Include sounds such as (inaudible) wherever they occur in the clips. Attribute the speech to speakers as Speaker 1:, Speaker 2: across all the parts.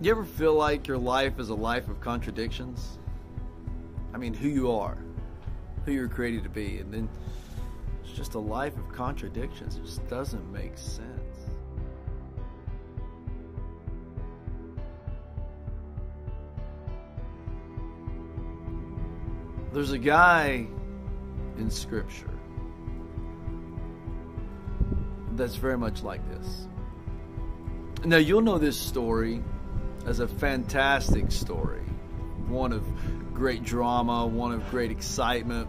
Speaker 1: You ever feel like your life is a life of contradictions? I mean, who you are, who you're created to be, and then it's just a life of contradictions. It just doesn't make sense. There's a guy in Scripture that's very much like this. Now, you'll know this story as a fantastic story, one of great drama, one of great excitement,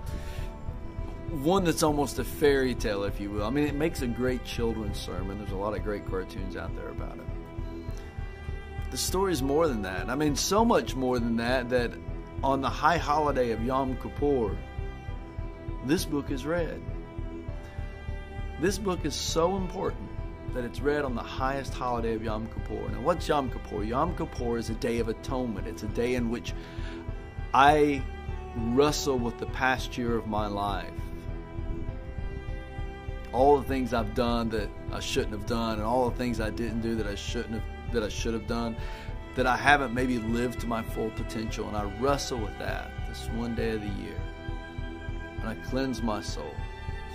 Speaker 1: one that's almost a fairy tale, if you will. I mean, it makes a great children's sermon. There's a lot of great cartoons out there about it. The story is more than that. I mean, so much more than that, that on the high holiday of Yom Kippur, this book is read. This book is so important that it's read on the highest holiday of Yom Kippur. Now, what's Yom Kippur? Yom Kippur is a day of atonement. It's a day in which I wrestle with the past year of my life. All the things I've done that I shouldn't have done, and all the things I didn't do that I shouldn't have that I should have done, that I haven't maybe lived to my full potential, and I wrestle with that this one day of the year. And I cleanse my soul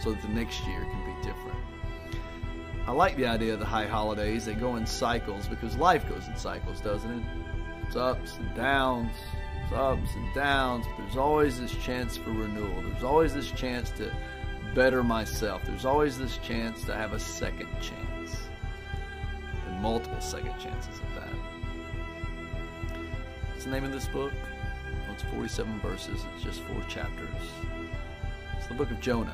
Speaker 1: so that the next year can be different. I like the idea of the high holidays. They go in cycles because life goes in cycles, doesn't it? It's ups and downs, it's ups and downs. But there's always this chance for renewal. There's always this chance to better myself. There's always this chance to have a second chance. And multiple second chances at that. What's the name of this book? Well, it's 47 verses, it's just four chapters. It's the book of Jonah.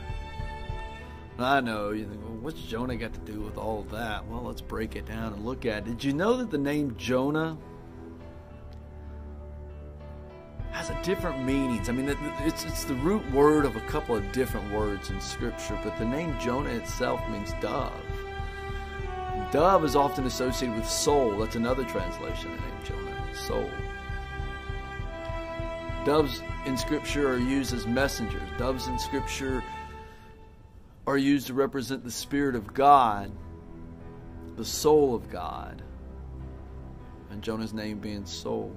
Speaker 1: I know, you think, well, what's Jonah got to do with all of that? Well, let's break it down and look at it. Did you know that the name Jonah has a different meanings? I mean, it's, it's the root word of a couple of different words in Scripture, but the name Jonah itself means dove. Dove is often associated with soul. That's another translation of the name Jonah, soul. Doves in Scripture are used as messengers. Doves in Scripture are used to represent the Spirit of God, the soul of God, and Jonah's name being soul.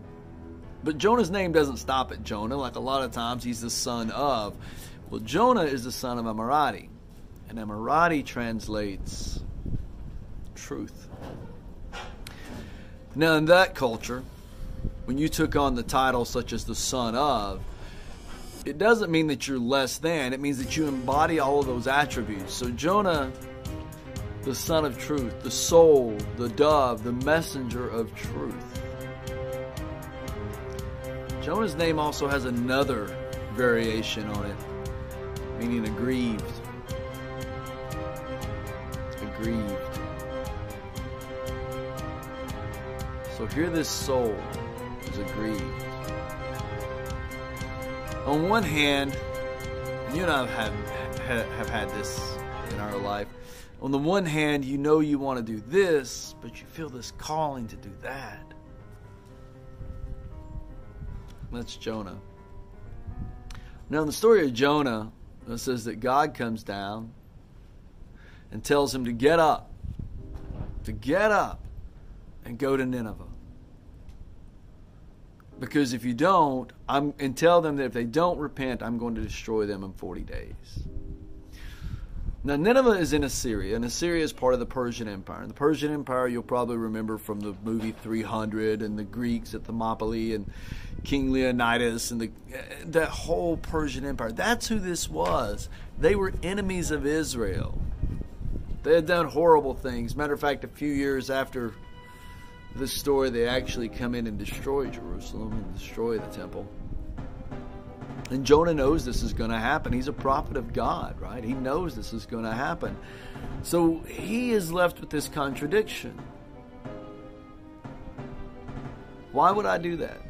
Speaker 1: But Jonah's name doesn't stop at Jonah, like a lot of times he's the son of. Well, Jonah is the son of Amirati, and Amirati translates truth. Now, in that culture, when you took on the title such as the son of, it doesn't mean that you're less than, it means that you embody all of those attributes. So, Jonah, the son of truth, the soul, the dove, the messenger of truth. Jonah's name also has another variation on it, meaning aggrieved. Aggrieved. So here this soul is aggrieved on one hand, you and I have had, have had this in our life. On the one hand, you know you want to do this, but you feel this calling to do that. That's Jonah. Now, in the story of Jonah, it says that God comes down and tells him to get up, to get up and go to Nineveh. Because if you don't, I'm and tell them that if they don't repent, I'm going to destroy them in 40 days. Now Nineveh is in Assyria, and Assyria is part of the Persian Empire. And the Persian Empire you'll probably remember from the movie 300 and the Greeks at Thermopylae and King Leonidas and the that whole Persian Empire. That's who this was. They were enemies of Israel. They had done horrible things. Matter of fact, a few years after this story, they actually come in and destroy Jerusalem and destroy the temple. And Jonah knows this is going to happen. He's a prophet of God, right? He knows this is going to happen. So he is left with this contradiction. Why would I do that?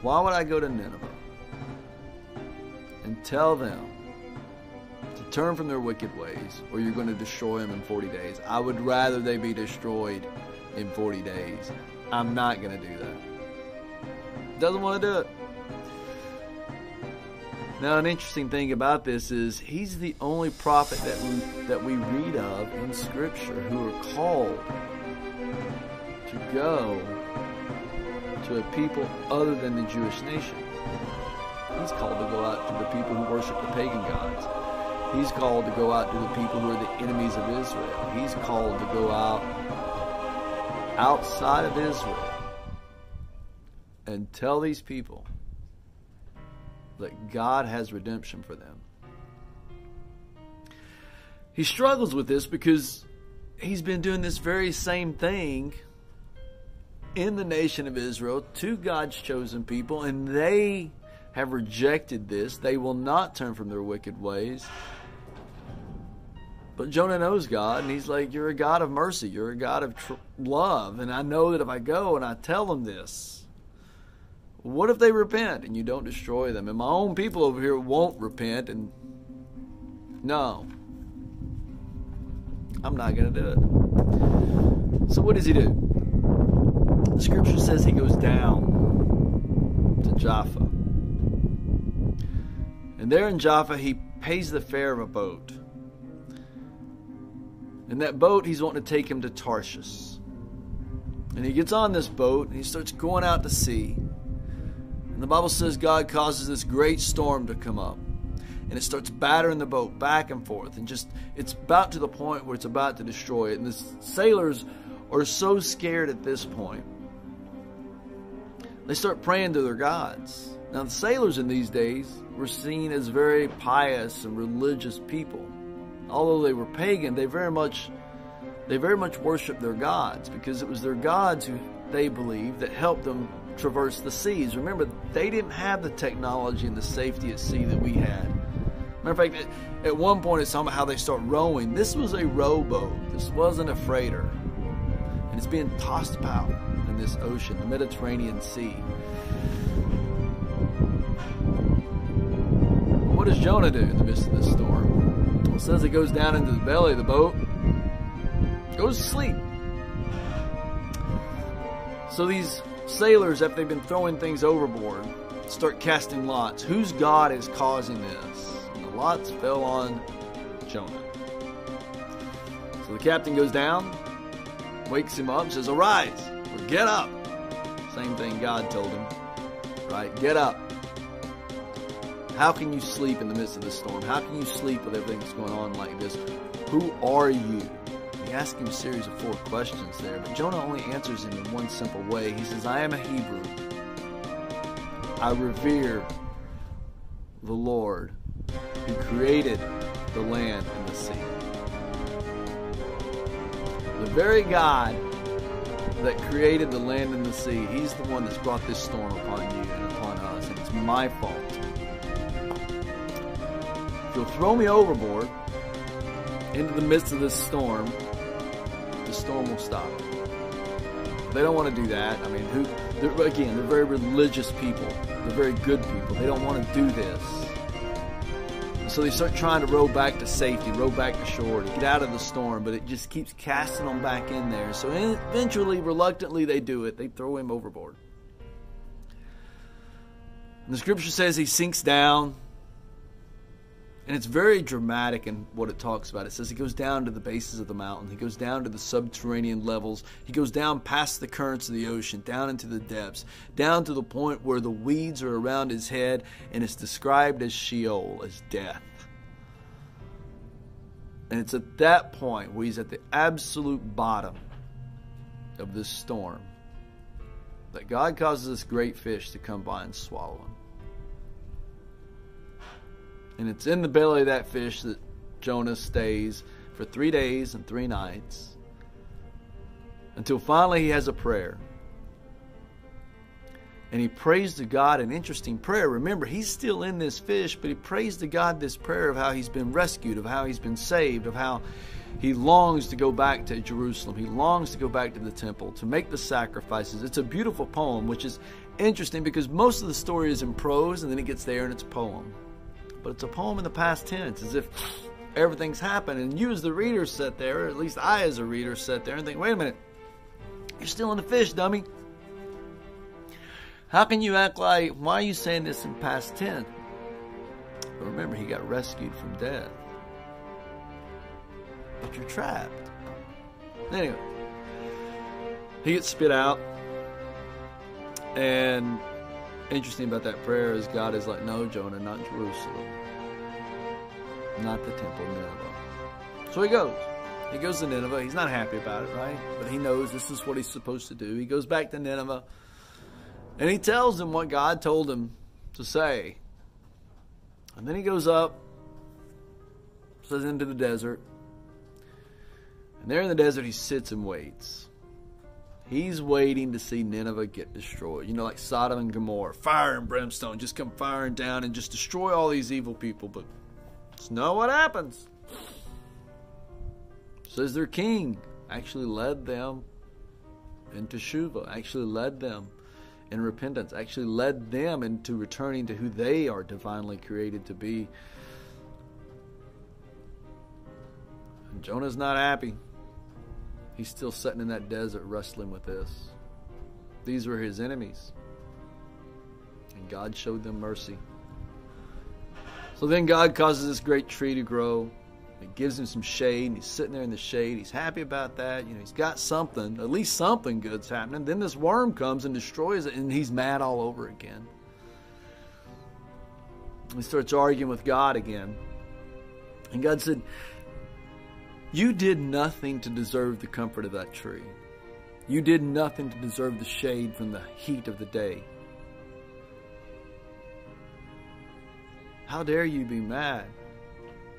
Speaker 1: Why would I go to Nineveh and tell them turn from their wicked ways, or you're going to destroy them in 40 days. I would rather they be destroyed in 40 days. I'm not going to do that. Doesn't want to do it. Now, an interesting thing about this is he's the only prophet that we, that we read of in Scripture who are called to to go to a people other than the Jewish nation. He's called to go out to the people who worship the pagan gods. He's called to go out to the people who are the enemies of Israel. He's called to go out outside of Israel and tell these people that God has redemption for them. He struggles with this because he's been doing this very same thing in the nation of Israel to God's chosen people, and they have rejected this. They will not turn from their wicked ways. But Jonah knows God, and he's like, You're a God of mercy. You're a God of tr- love. And I know that if I go and I tell them this, what if they repent and you don't destroy them? And my own people over here won't repent, and no, I'm not going to do it. So, what does he do? The scripture says he goes down to Jaffa. And there in Jaffa, he pays the fare of a boat. In that boat, he's wanting to take him to Tarshish. And he gets on this boat and he starts going out to sea. And the Bible says God causes this great storm to come up. And it starts battering the boat back and forth. And just, it's about to the point where it's about to destroy it. And the sailors are so scared at this point. They start praying to their gods. Now, the sailors in these days were seen as very pious and religious people. Although they were pagan, they very much they very much worshiped their gods because it was their gods who they believed that helped them traverse the seas. Remember, they didn't have the technology and the safety at sea that we had. Matter of fact, at one point it's talking about how they start rowing. This was a rowboat. This wasn't a freighter. And it's being tossed about in this ocean, the Mediterranean Sea. What does Jonah do in the midst of this storm? Well, it says he goes down into the belly of the boat, goes to sleep. So these sailors, after they've been throwing things overboard, start casting lots. Whose God is causing this? And the lots fell on Jonah. So the captain goes down, wakes him up, says, Arise, or get up. Same thing God told him, right? Get up. How can you sleep in the midst of the storm? How can you sleep with everything that's going on like this? Who are you? He asks him a series of four questions there, but Jonah only answers him in one simple way. He says, I am a Hebrew. I revere the Lord who created the land and the sea. The very God that created the land and the sea, He's the one that's brought this storm upon you and upon us, and it's my fault. You'll throw me overboard into the midst of this storm, the storm will stop. They don't want to do that. I mean, who? They're, again, they're very religious people. They're very good people. They don't want to do this. So they start trying to row back to safety, row back to shore, to get out of the storm, but it just keeps casting them back in there. So eventually, reluctantly, they do it. They throw him overboard. And the scripture says he sinks down. And it's very dramatic in what it talks about. It says he goes down to the bases of the mountain, he goes down to the subterranean levels, he goes down past the currents of the ocean, down into the depths, down to the point where the weeds are around his head, and it's described as Sheol, as death. And it's at that point where he's at the absolute bottom of this storm that God causes this great fish to come by and swallow him. And it's in the belly of that fish that Jonah stays for three days and three nights until finally he has a prayer. And he prays to God an interesting prayer. Remember, he's still in this fish, but he prays to God this prayer of how he's been rescued, of how he's been saved, of how he longs to go back to Jerusalem. He longs to go back to the temple, to make the sacrifices. It's a beautiful poem, which is interesting because most of the story is in prose and then it gets there and it's a poem. But it's a poem in the past tense, as if (sniffs) everything's happened. And you, as the reader, sit there, or at least I, as a reader, sit there and think, wait a minute, you're still in the fish, dummy. How can you act like, why are you saying this in past tense? But remember, he got rescued from death. But you're trapped. Anyway, He gets spit out. And interesting about that prayer is God is like, no, Jonah, not Jerusalem. Not the temple, Nineveh. So he goes. He goes to Nineveh. He's not happy about it, right? But he knows this is what he's supposed to do. He goes back to Nineveh and he tells them what God told him to say. And then he goes up, says into the desert. And there in the desert, he sits and waits. He's waiting to see Nineveh get destroyed. You know, like Sodom and Gomorrah, fire and brimstone just come firing down and just destroy all these evil people. But it's not what happens. says their king actually led them in teshuva, actually led them in repentance, actually led them into returning to who they are divinely created to be. And Jonah's not happy. He's still sitting in that desert wrestling with this. These were his enemies. And God showed them mercy. So then God causes this great tree to grow. It gives him some shade, and he's sitting there in the shade. He's happy about that. You know, he's got something, at least something good's happening. Then this worm comes and destroys it, and he's mad all over again. He starts arguing with God again. And God said, You did nothing to deserve the comfort of that tree. You did nothing to deserve the shade from the heat of the day. How dare you be mad?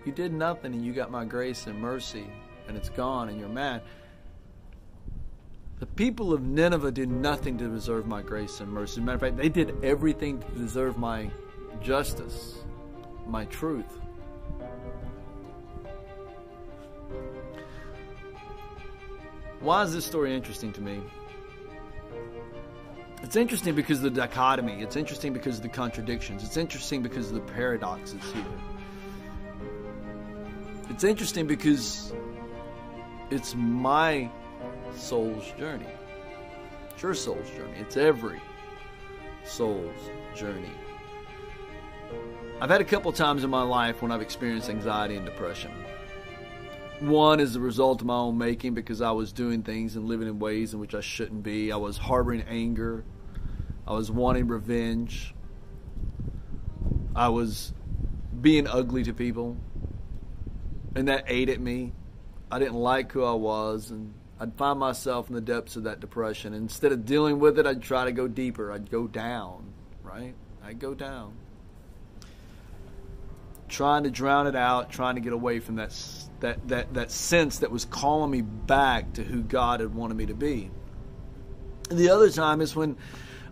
Speaker 1: You did nothing and you got my grace and mercy and it's gone and you're mad. The people of Nineveh did nothing to deserve my grace and mercy. As a matter of fact, they did everything to deserve my justice, my truth. Why is this story interesting to me? It's interesting because of the dichotomy. It's interesting because of the contradictions. It's interesting because of the paradoxes here. It's interesting because it's my soul's journey. It's your soul's journey. It's every soul's journey. I've had a couple times in my life when I've experienced anxiety and depression. One is the result of my own making because I was doing things and living in ways in which I shouldn't be. I was harboring anger. I was wanting revenge. I was being ugly to people. And that ate at me. I didn't like who I was. And I'd find myself in the depths of that depression. Instead of dealing with it, I'd try to go deeper. I'd go down, right? I'd go down. Trying to drown it out, trying to get away from that that, that, that sense that was calling me back to who God had wanted me to be. And the other time is when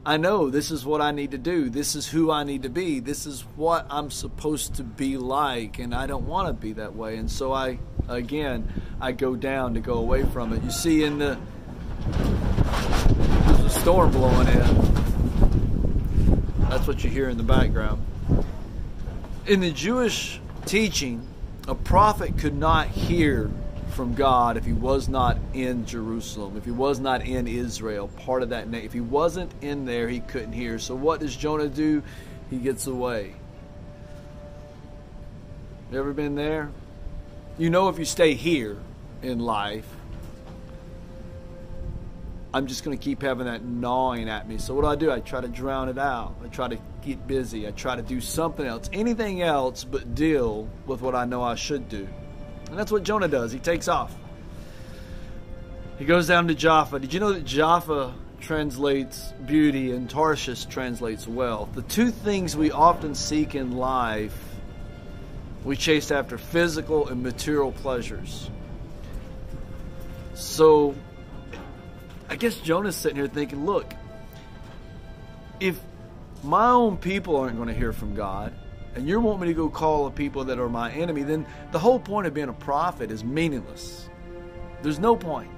Speaker 1: I know this is what I need to do. This is who I need to be. This is what I'm supposed to be like, and I don't want to be that way. And so I, again, I go down to go away from it. You see, in the there's a storm blowing in. That's what you hear in the background. In the Jewish teaching, a prophet could not hear from God if he was not in Jerusalem, if he was not in Israel, part of that nation. If he wasn't in there, he couldn't hear. So what does Jonah do? He gets away. You ever been there? You know if you stay here in life, I'm just going to keep having that gnawing at me. So what do I do? I try to drown it out. I try to get busy. I try to do something else, anything else but deal with what I know I should do. And that's what Jonah does. He takes off. He goes down to Jaffa. Did you know that Jaffa translates beauty and Tarshish translates wealth? The two things we often seek in life, we chase after physical and material pleasures. So I guess Jonah's sitting here thinking, look, if my own people aren't going to hear from God, and you want me to go call the people that are my enemy, then the whole point of being a prophet is meaningless. There's no point.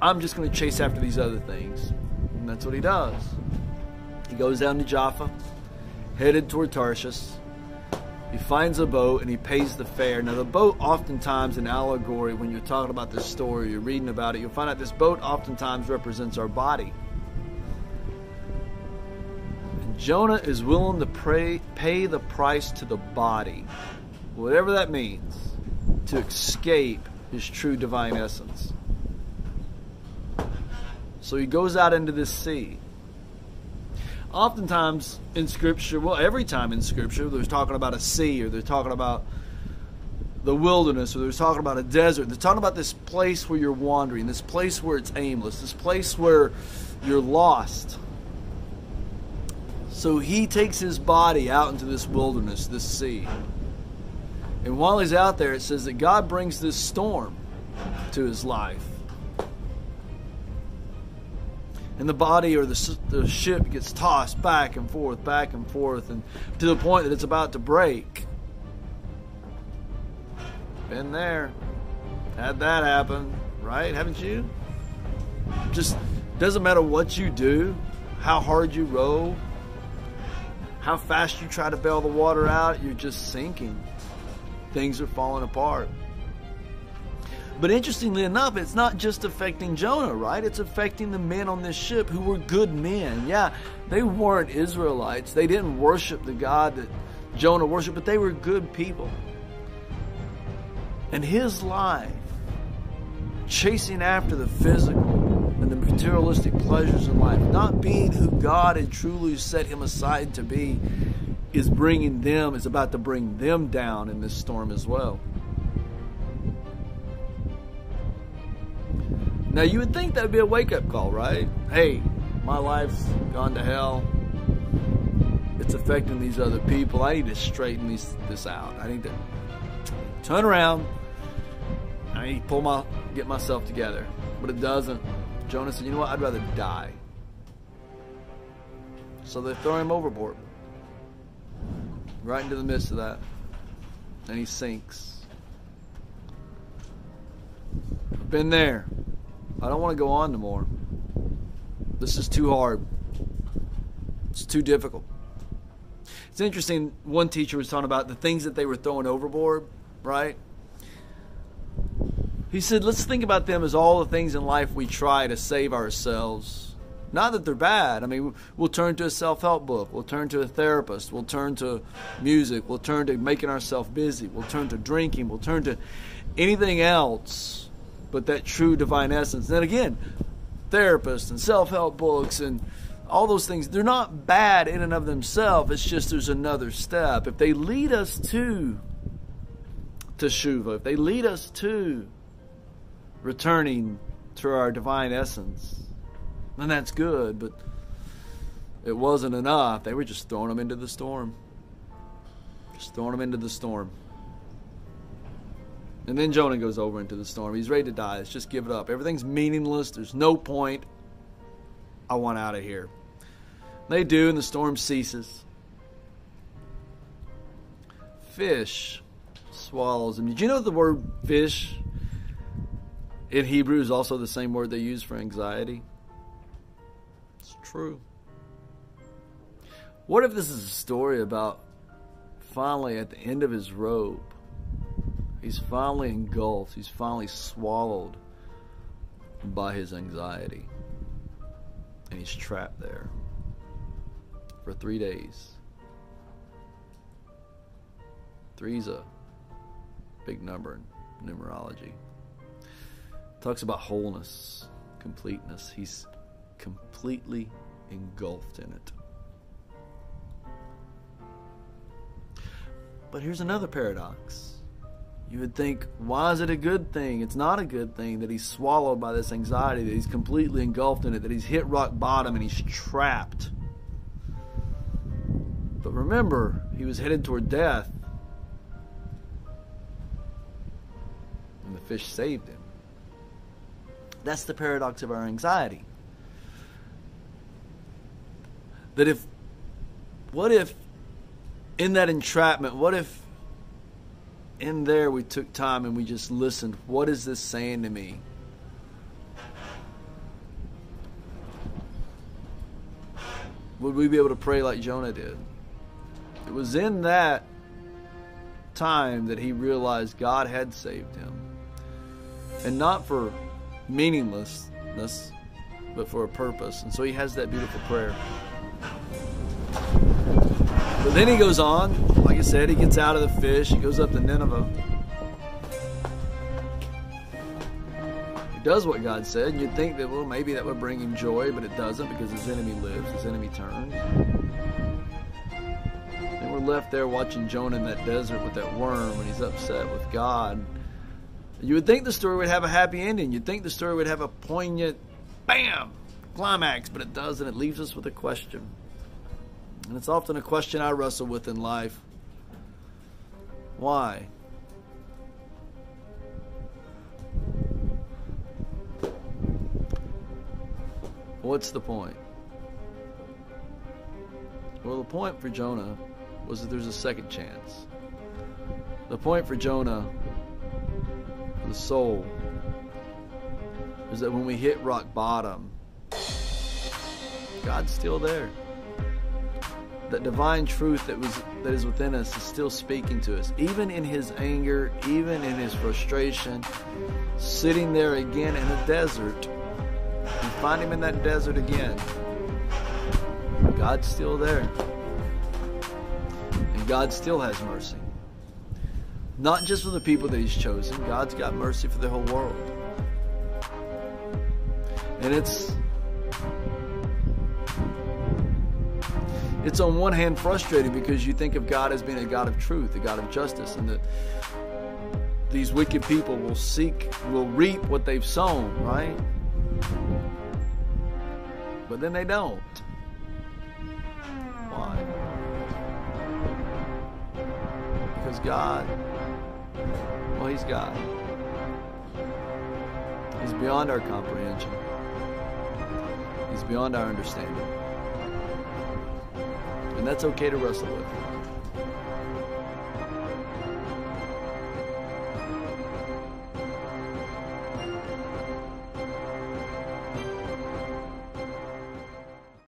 Speaker 1: I'm just going to chase after these other things. And that's what he does. He goes down to Jaffa, headed toward Tarshish. He finds a boat and he pays the fare. Now, the boat, oftentimes in allegory, when you're talking about this story, you're reading about it, you'll find out this boat oftentimes represents our body. And Jonah is willing to pray, pay the price to the body, whatever that means, to escape his true divine essence. So he goes out into this sea. Oftentimes in Scripture, well, every time in Scripture, there's talking about a sea or they're talking about the wilderness or they're talking about a desert. They're talking about this place where you're wandering, this place where it's aimless, this place where you're lost. So he takes his body out into this wilderness, this sea. And while he's out there, it says that God brings this storm to his life. And the body or the, the ship gets tossed back and forth, back and forth, and to the point that it's about to break. Been there. Had that happen, right? Haven't you? Just doesn't matter what you do, how hard you row, how fast you try to bail the water out, you're just sinking. Things are falling apart. But interestingly enough, it's not just affecting Jonah, right? It's affecting the men on this ship who were good men. Yeah, they weren't Israelites. They didn't worship the God that Jonah worshiped, but they were good people. And his life, chasing after the physical and the materialistic pleasures in life, not being who God had truly set him aside to be, is bringing them, is about to bring them down in this storm as well. Now, you would think that would be a wake up call, right? Hey, my life's gone to hell. It's affecting these other people. I need to straighten these, this out. I need to turn around. I need to pull my, get myself together. But it doesn't. Jonah said, you know what? I'd rather die. So they throw him overboard. Right into the midst of that. And he sinks. Been there. I don't want to go on no more. This is too hard. It's too difficult. It's interesting. One teacher was talking about the things that they were throwing overboard, right? He said, let's think about them as all the things in life we try to save ourselves. Not that they're bad. I mean, we'll turn to a self help book. We'll turn to a therapist. We'll turn to music. We'll turn to making ourselves busy. We'll turn to drinking. We'll turn to anything else but that true divine essence. And then again, therapists and self help books and all those things, they're not bad in and of themselves. It's just there's another step. If they lead us to teshuva, if they lead us to returning to our divine essence, then that's good. But it wasn't enough. They were just throwing them into the storm. Just throwing them into the storm. And then Jonah goes over into the storm. He's ready to die. Let's just give it up. Everything's meaningless. There's no point. I want out of here. They do, and the storm ceases. Fish swallows him. Did you know the word fish in Hebrew is also the same word they use for anxiety? It's true. What if this is a story about finally at the end of his rope, he's finally engulfed, he's finally swallowed by his anxiety, and he's trapped there for three days. Three's a big number in numerology. Talks about wholeness, completeness. He's completely engulfed in it. But here's another paradox. You would think, why is it a good thing? It's not a good thing that he's swallowed by this anxiety, that he's completely engulfed in it, that he's hit rock bottom and he's trapped. But remember, he was headed toward death. And the fish saved him. That's the paradox of our anxiety. That if, what if in that entrapment, what if in there we took time and we just listened? What is this saying to me? Would we be able to pray like Jonah did? It was in that time that he realized God had saved him. And not for meaninglessness, but for a purpose. And so he has that beautiful prayer. But then he goes on, like I said, he gets out of the fish, he goes up to Nineveh. He does what God said, and you'd think that, well, maybe that would bring him joy, but it doesn't because his enemy lives, his enemy turns. And we're left there watching Jonah in that desert with that worm when he's upset with God. You would think the story would have a happy ending. You'd think the story would have a poignant, bam, climax, but it doesn't. It leaves us with a question. And it's often a question I wrestle with in life. Why? What's the point? Well, the point for Jonah was that there's a second chance. The point for Jonah, for the soul, is that when we hit rock bottom, God's still there. That divine truth that was that is within us is still speaking to us, even in His anger, even in His frustration. Sitting there again in a desert, you find Him in that desert again. God's still there, and God still has mercy. Not just for the people that He's chosen. God's got mercy for the whole world, and it's it's on one hand frustrating because you think of God as being a God of truth, a God of justice, and that these wicked people will seek, will reap what they've sown, right? But then they don't. Why? Because God, well, He's God. He's beyond our comprehension. He's beyond our understanding. And that's okay to wrestle with.